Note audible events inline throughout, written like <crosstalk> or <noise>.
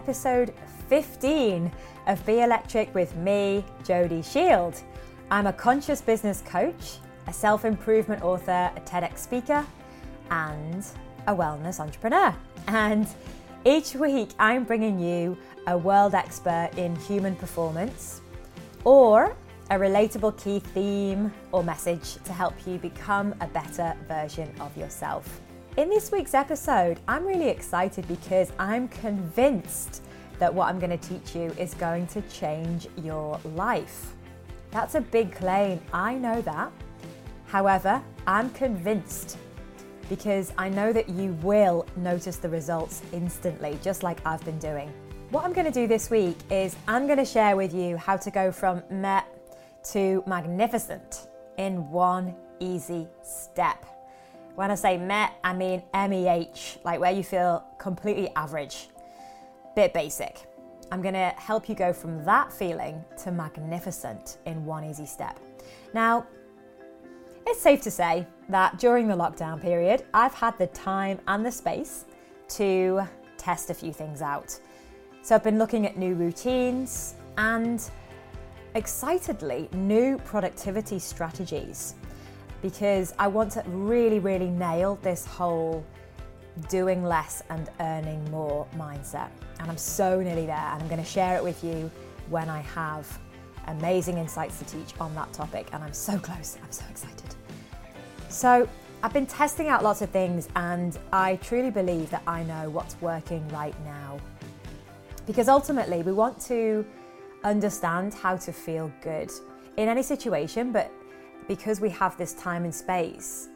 Episode 15 of Be Electric with me, Jody Shield. I'm a conscious business coach, a self improvement author, a TEDx speaker, and a wellness entrepreneur. And each week I'm bringing you a world expert in human performance or a relatable key theme or message to help you become a better version of yourself. In this week's episode, I'm really excited because I'm convinced that what I'm going to teach you is going to change your life. That's a big claim, I know that. However, I'm convinced because I know that you will notice the results instantly, just like I've been doing. What I'm going to do this week is I'm going to share with you how to go from meh to magnificent in one easy step. When I say met, I mean MEH, like where you feel completely average, bit basic. I'm to help you go from that feeling to magnificent in one easy step. Now, it's safe to say that during the lockdown period, I've had the time and the space to test a few things out. So I've been looking at new routines and excitedly new productivity strategies because I want to really, really nail this whole doing less and earning more mindset. And I'm so nearly there, and I'm going to share it with you when I have amazing insights to teach on that topic. And I'm so close, I'm so excited. So, I've been testing out lots of things, and I truly believe that I know what's working right now. Because ultimately, we want to understand how to feel good in any situation, but because we have this time and space,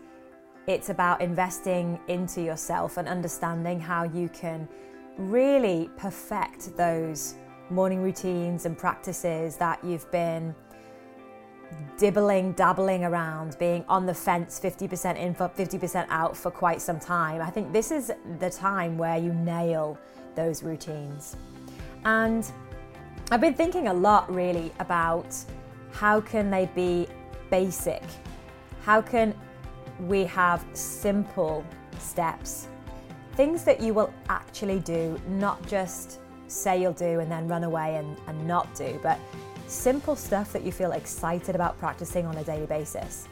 it's about investing into yourself and understanding how you can really perfect those morning routines and practices that you've been dibbling, dabbling around, being on the fence 50% in, 50% out for quite some time. I think this is the time where you nail those routines. And I've been thinking a lot really about how can they be basic? How can we have simple steps? Things that you will actually do, not just say you'll do and then run away and, and not do, but simple stuff that you feel excited about practicing on a daily basis.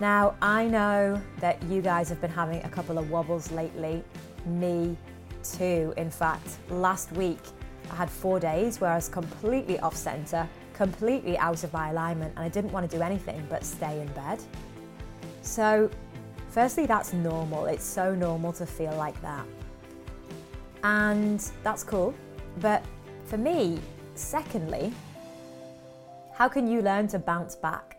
Now, I know that you guys have been having a couple of wobbles lately, me too. In fact, last week I had four days where I was completely off centre, completely out of my alignment, and I didn't want to do anything but stay in bed. So, firstly, that's normal. It's so normal to feel like that. And that's cool. But for me, secondly, how can you learn to bounce back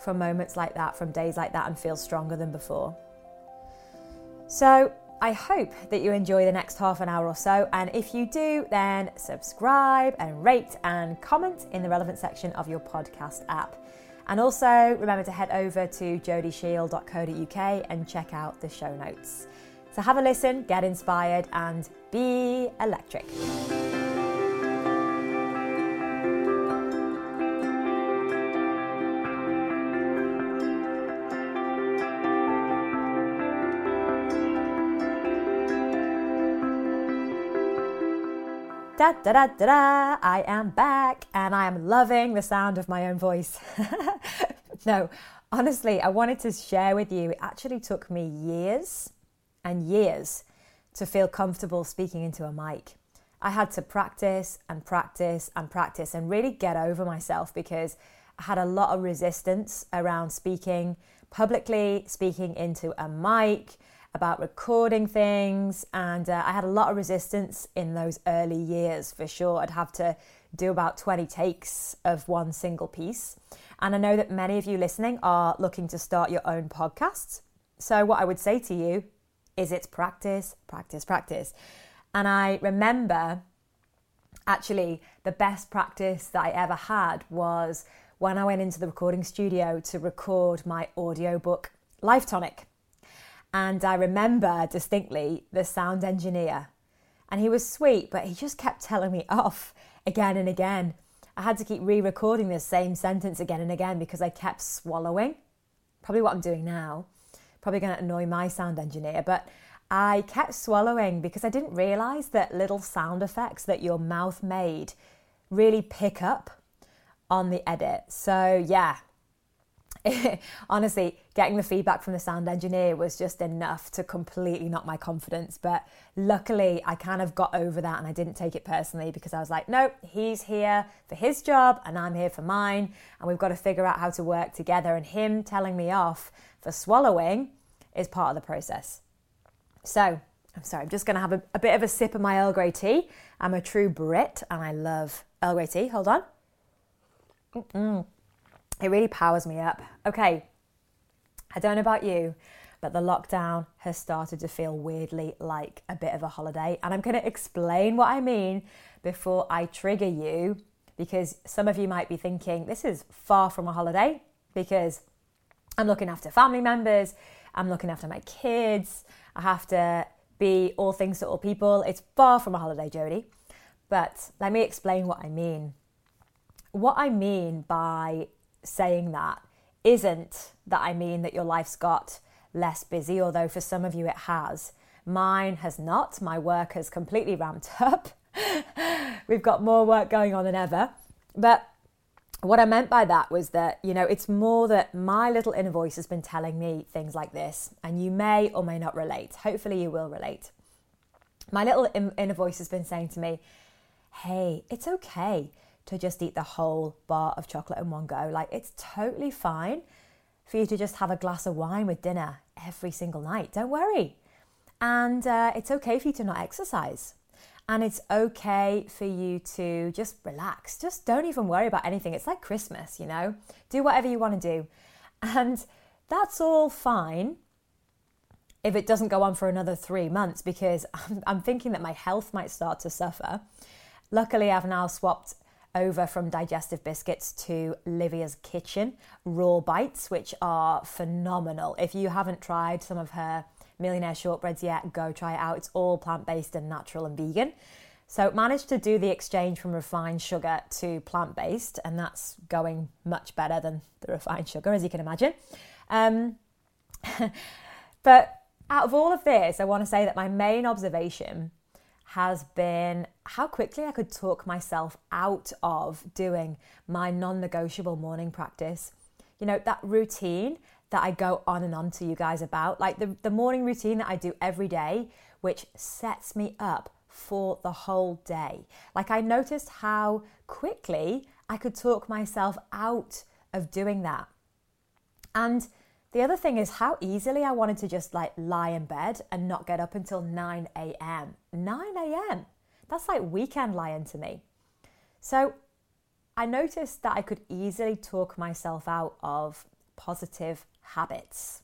from moments like that, from days like that, and feel stronger than before? So, I hope that you enjoy the next half an hour or so. And if you do, then subscribe and rate and comment in the relevant section of your podcast app. And also remember to head over to jodyshield.co.uk and check out the show notes. So have a listen, get inspired, and be electric. Da da da da da! I am back and I am loving the sound of my own voice. <laughs> no, honestly, I wanted to share with you. It actually took me years and years to feel comfortable speaking into a mic. I had to practice and practice and practice and really get over myself because I had a lot of resistance around speaking publicly, speaking into a mic about recording things, and uh, I had a lot of resistance in those early years for sure. I'd have to do about 20 takes of one single piece. And I know that many of you listening are looking to start your own podcasts. So, what I would say to you is it's practice, practice, practice. And I remember actually the best practice that I ever had was when I went into the recording studio to record my audiobook, Life Tonic. And I remember distinctly the sound engineer. And he was sweet, but he just kept telling me off again and again. I had to keep re recording the same sentence again and again because I kept swallowing. Probably what I'm doing now. Probably going to annoy my sound engineer, but I kept swallowing because I didn't realize that little sound effects that your mouth made really pick up on the edit. So, yeah, <laughs> honestly, getting the feedback from the sound engineer was just enough to completely knock my confidence. But luckily, I kind of got over that and I didn't take it personally because I was like, nope, he's here for his job and I'm here for mine. And we've got to figure out how to work together. And him telling me off for swallowing is part of the process. So, I'm sorry, I'm just going to have a, a, bit of a sip of my Earl Grey tea. I'm a true Brit and I love Earl Grey tea. Hold on. Mm-mm. It really powers me up. Okay, I don't know about you, but the lockdown has started to feel weirdly like a bit of a holiday. And I'm going to explain what I mean before I trigger you because some of you might be thinking this is far from a holiday because I'm looking after family members, I'm looking after my kids, I have to be all things to all people. It's far from a holiday, Jody. But let me explain what I mean. What I mean by saying that isn't that I mean that your life's got less busy, although for some of you it has. Mine has not. My work has completely ramped <laughs> up. We've got more work going on than ever. But what I meant by that was that, you know, it's more that my little inner voice has been telling me things like this, and you may or may not relate. Hopefully, you will relate. My little inner voice has been saying to me, hey, it's okay to just eat the whole bar of chocolate in one go. Like, it's totally fine for you to just have a glass of wine with dinner every single night. Don't worry. And uh, it's okay for you to not exercise. And it's okay for you to just relax. Just don't even worry about anything. It's like Christmas, you know? Do whatever you want to do. And that's all fine if it doesn't go on for another three months because <laughs> I'm, I'm thinking that my health might start to suffer. Luckily, I've now swapped over from digestive biscuits to Livia's Kitchen raw bites, which are phenomenal. If you haven't tried some of her millionaire shortbreads yet, go try it out. It's all plant based and natural and vegan. So, managed to do the exchange from refined sugar to plant based, and that's going much better than the refined sugar, as you can imagine. Um, <laughs> but out of all of this, I want to say that my main observation has been how quickly I could talk myself out of doing my non negotiable morning practice. You know, that routine that I go on and on to you guys about, like the, the morning routine that I do every day, which sets me up for the whole day. Like I noticed how quickly I could talk myself out of doing that. And the other thing is how easily I wanted to just like lie in bed and not get up until 9 a.m. 9 a.m. That's like weekend lying to me. So I noticed that I could easily talk myself out of positive habits.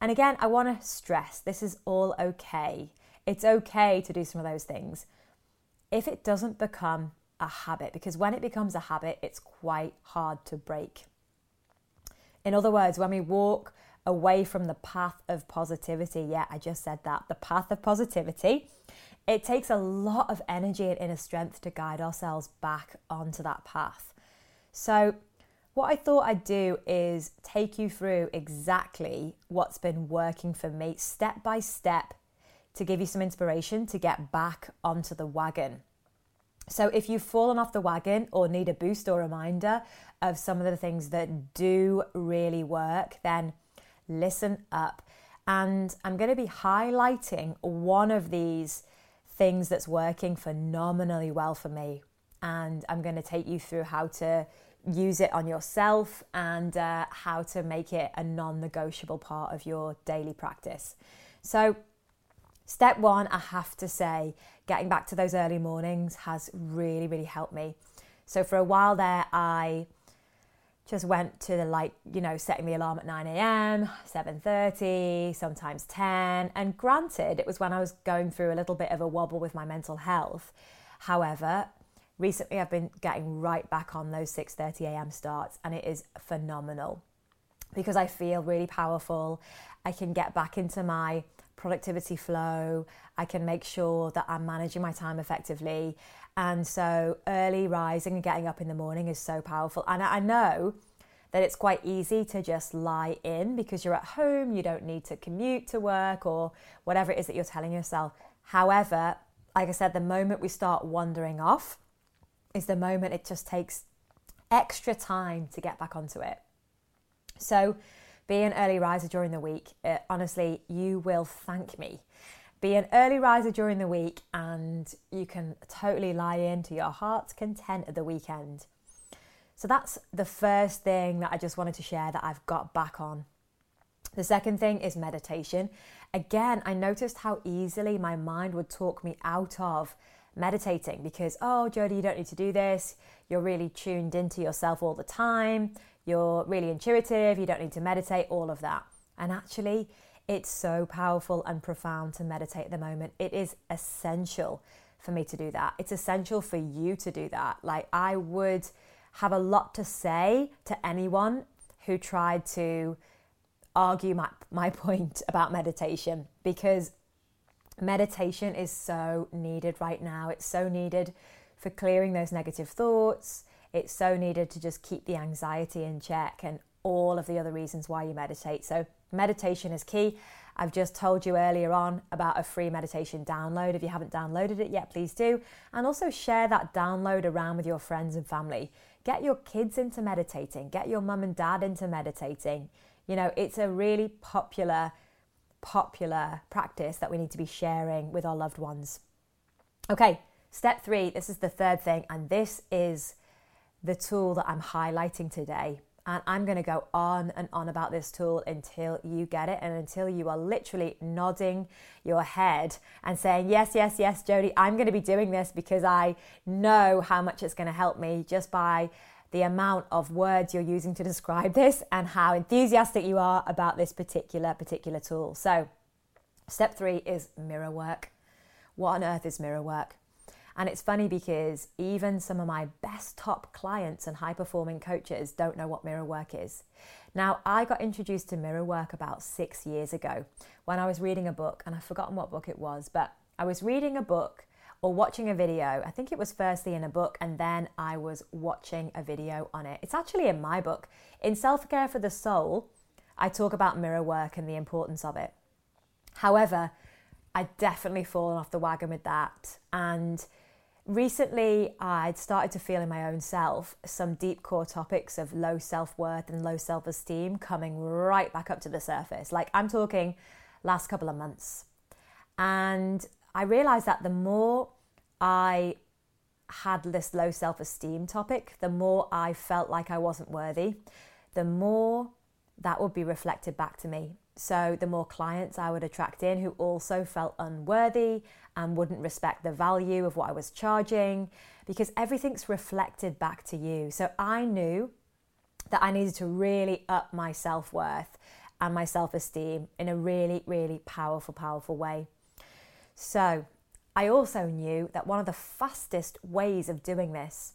And again, I want to stress this is all okay. It's okay to do some of those things if it doesn't become a habit, because when it becomes a habit, it's quite hard to break. In other words, when we walk away from the path of positivity, yeah, I just said that, the path of positivity, it takes a lot of energy and inner strength to guide ourselves back onto that path. So, what I thought I'd do is take you through exactly what's been working for me step by step to give you some inspiration to get back onto the wagon. So, if you've fallen off the wagon or need a boost or reminder of some of the things that do really work, then listen up. And I'm going to be highlighting one of these things that's working phenomenally well for me. And I'm going to take you through how to use it on yourself and uh, how to make it a non negotiable part of your daily practice. So, step one, I have to say, getting back to those early mornings has really, really helped me. So, for a while there, I just went to the like you know setting the alarm at 9 a.m 7.30 sometimes 10 and granted it was when i was going through a little bit of a wobble with my mental health however recently I've been getting right back on those 6:30 a.m. starts and it is phenomenal because I feel really powerful. I can get back into my productivity flow. I can make sure that I'm managing my time effectively. And so early rising and getting up in the morning is so powerful. And I know that it's quite easy to just lie in because you're at home, you don't need to commute to work or whatever it is that you're telling yourself. However, like I said, the moment we start wandering off is the moment it just takes extra time to get back onto it. So, be an early riser during the week. Uh, honestly, you will thank me. Be an early riser during the week and you can totally lie in to your heart's content at the weekend. So that's the first thing that I just wanted to share that I've got back on. The second thing is meditation. Again, I noticed how easily my mind would talk me out of meditating because, oh, Jody, you don't need to do this. You're really tuned into yourself all the time. You're really intuitive. You don't need to meditate, all of that. And actually, it's so powerful and profound to meditate at the moment. It is essential for me to do that. It's essential for you to do that. Like, I would have a lot to say to anyone who tried to argue my, my <laughs> point about meditation because meditation is so needed right now. It's so needed for clearing those negative thoughts. It's so needed to just keep the anxiety in check and all of the other reasons why you meditate. So, meditation is key. I've just told you earlier on about a free meditation download. If you haven't downloaded it yet, please do. And also share that download around with your friends and family. Get your kids into meditating, get your mum and dad into meditating. You know, it's a really popular popular practice that we need to be sharing with our loved ones. Okay, step three this is the third thing, and this is the tool that I'm highlighting today. And I'm going to go on and on about this tool until you get it and until you are literally nodding your head and saying, Yes, yes, yes, Jody, I'm going to be doing this because I know how much it's going to help me just by the amount of words you're using to describe this and how enthusiastic you are about this particular particular tool. So, step 3 is mirror work. What on earth is mirror work? And it's funny because even some of my best top clients and high performing coaches don't know what mirror work is. Now, I got introduced to mirror work about six years ago when I was reading a book, and I've forgotten what book it was, but I was reading a book or watching a video. I think it was firstly in a book and then I was watching a video on it. It's actually in my book. In Self Care for the Soul, I talk about mirror work and the importance of it. However, I'd definitely fallen off the wagon with that. And recently, I'd started to feel in my own self some deep core topics of low self worth and low self esteem coming right back up to the surface. Like I'm talking last couple of months. And I realized that the more I had this low self esteem topic, the more I felt like I wasn't worthy, the more that would be reflected back to me. So, the more clients I would attract in who also felt unworthy and wouldn't respect the value of what I was charging, because everything's reflected back to you. So, I knew that I needed to really up my self worth and my self esteem in a really, really powerful, powerful way. So, I also knew that one of the fastest ways of doing this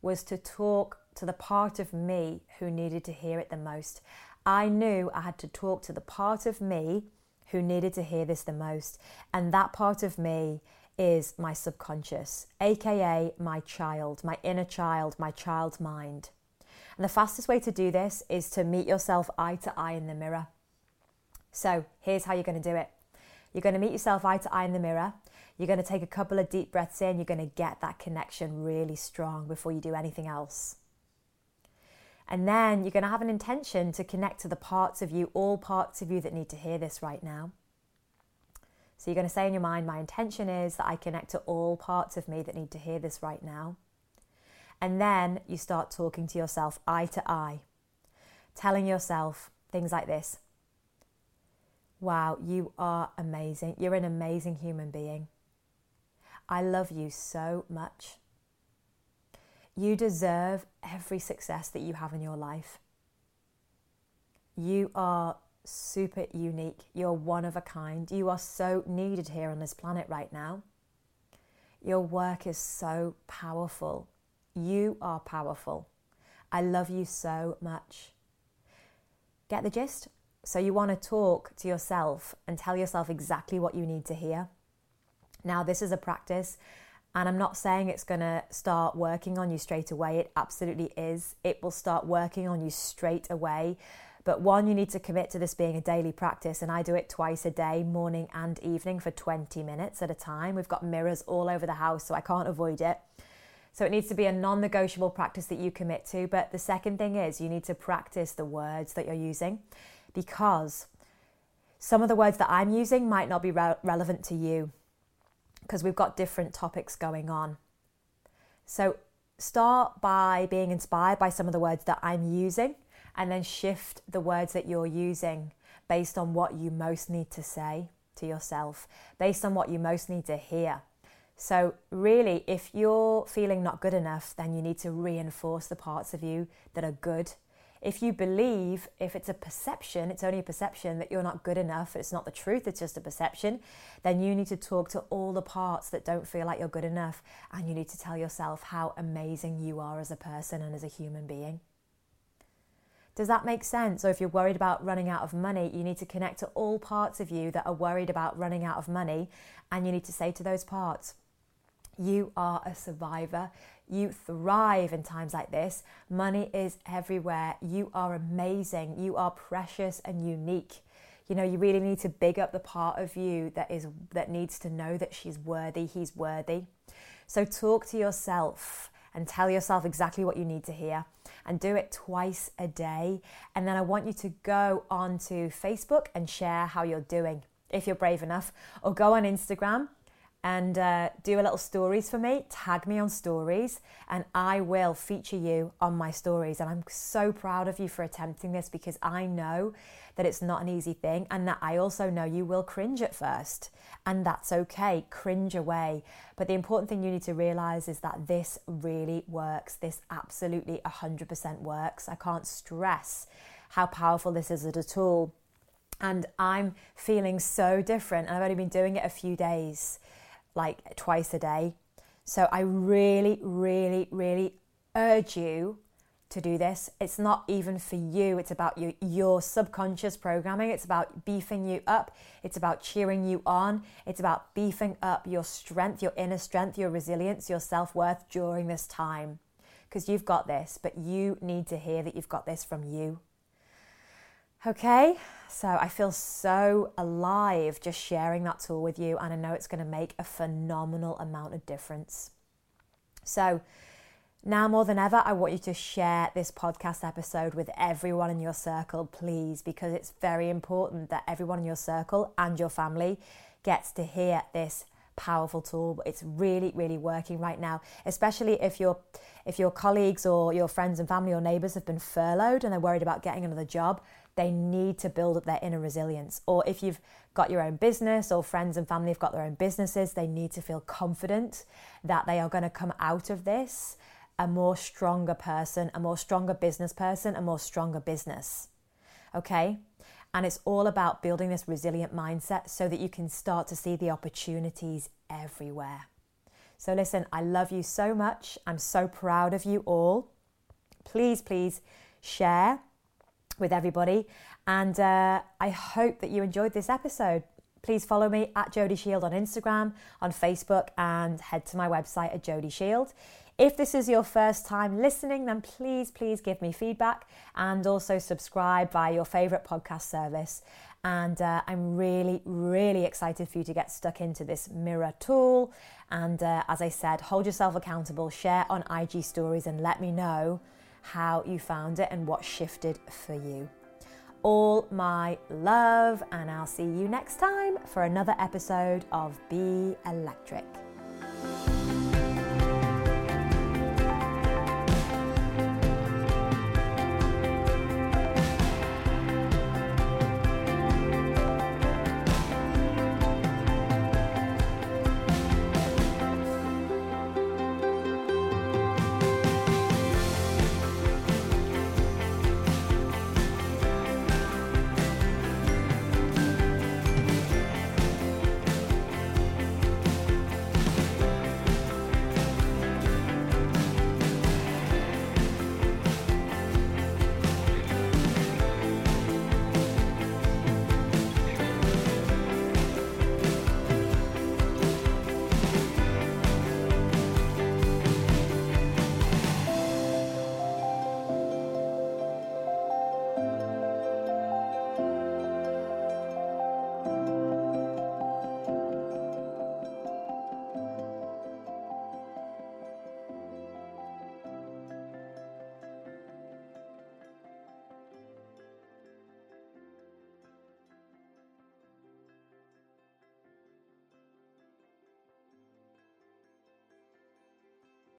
was to talk to the part of me who needed to hear it the most. I knew I had to talk to the part of me who needed to hear this the most. And that part of me is my subconscious, aka my child, my inner child, my child's mind. And the fastest way to do this is to meet yourself eye to eye in the mirror. So here's how you're going to do it you're going to meet yourself eye to eye in the mirror. You're going to take a couple of deep breaths in. You're going to get that connection really strong before you do anything else. And then you're going to have an intention to connect to the parts of you, all parts of you that need to hear this right now. So you're going to say in your mind, My intention is that I connect to all parts of me that need to hear this right now. And then you start talking to yourself eye to eye, telling yourself things like this Wow, you are amazing. You're an amazing human being. I love you so much. You deserve every success that you have in your life. You are super unique. You're one of a kind. You are so needed here on this planet right now. Your work is so powerful. You are powerful. I love you so much. Get the gist? So, you want to talk to yourself and tell yourself exactly what you need to hear. Now, this is a practice And I'm not saying it's going to start working on you straight away. It absolutely is. It will start working on you straight away. But one, you need to commit to this being a daily practice. And I do it twice a day, morning and evening, for 20 minutes at a time. We've got mirrors all over the house, so I can't avoid it. So it needs to be a non negotiable practice that you commit to. But the second thing is you need to practice the words that you're using because some of the words that I'm using might not be re- relevant to you because we've got different topics going on. So start by being inspired by some of the words that I'm using and then shift the words that you're using based on what you most need to say to yourself, based on what you most need to hear. So, really, if you're feeling not good enough, then you need to reinforce the parts of you that are good. If you believe, if it's a perception, it's only a perception that you're not good enough, it's not the truth, it's just a perception, then you need to talk to all the parts that don't feel like you're good enough. And you need to tell yourself how amazing you are as a person and as a human being. Does that make sense? Or if you're worried about running out of money, you need to connect to all parts of you that are worried about running out of money. And you need to say to those parts, you are a survivor. You thrive in times like this. Money is everywhere. You are amazing. You are precious and unique. You know, you really need to big up the part of you that is that needs to know that she's worthy, he's worthy. So talk to yourself and tell yourself exactly what you need to hear and do it twice a day. And then I want you to go onto Facebook and share how you're doing if you're brave enough, or go on Instagram and uh, do a little stories for me. Tag me on stories, and I will feature you on my stories. And I'm so proud of you for attempting this because I know that it's not an easy thing, and that I also know you will cringe at first, and that's okay. Cringe away. But the important thing you need to realize is that this really works. This absolutely 100% works. I can't stress how powerful this is as a tool. And I'm feeling so different. And I've only been doing it a few days like twice a day. So I really, really, really urge you to do this. It's not even for you, it's about your, your subconscious programming. It's about beefing you up, it's about cheering you on, it's about beefing up your strength, your inner strength, your resilience, your self worth during this time. Because you've got this, but you need to hear that you've got this from you. Okay, so I feel so alive just sharing that tool with you, and I know it's going to make a phenomenal amount of difference. So, now more than ever, I want you to share this podcast episode with everyone in your circle, please, because it's very important that everyone in your circle and your family gets to hear this powerful tool. It's really, really working right now, especially if your if your colleagues or your friends and family or neighbors have been furloughed and they're worried about getting another job they need to build up their inner resilience. Or if you've got your own business or friends and family have got their own businesses, they need to feel confident that they are going to come out of this a more stronger person, a more stronger business person, a more stronger business. Okay? And it's all about building this resilient mindset so that you can start to see the opportunities everywhere. So, listen, I love you so much. I'm so proud of you all. Please, please share with everybody. And uh, I hope that you enjoyed this episode. Please follow me at Jody Shield on Instagram, on Facebook, and head to my website at Jody Shield. If this is your first time listening, then please, please give me feedback and also subscribe via your favorite podcast service. And uh, I'm really, really excited for you to get stuck into this mirror tool. And uh, as I said, hold yourself accountable, share on IG stories, and let me know how you found it and what shifted for you. All my love, and I'll see you next time for another episode of Be Electric.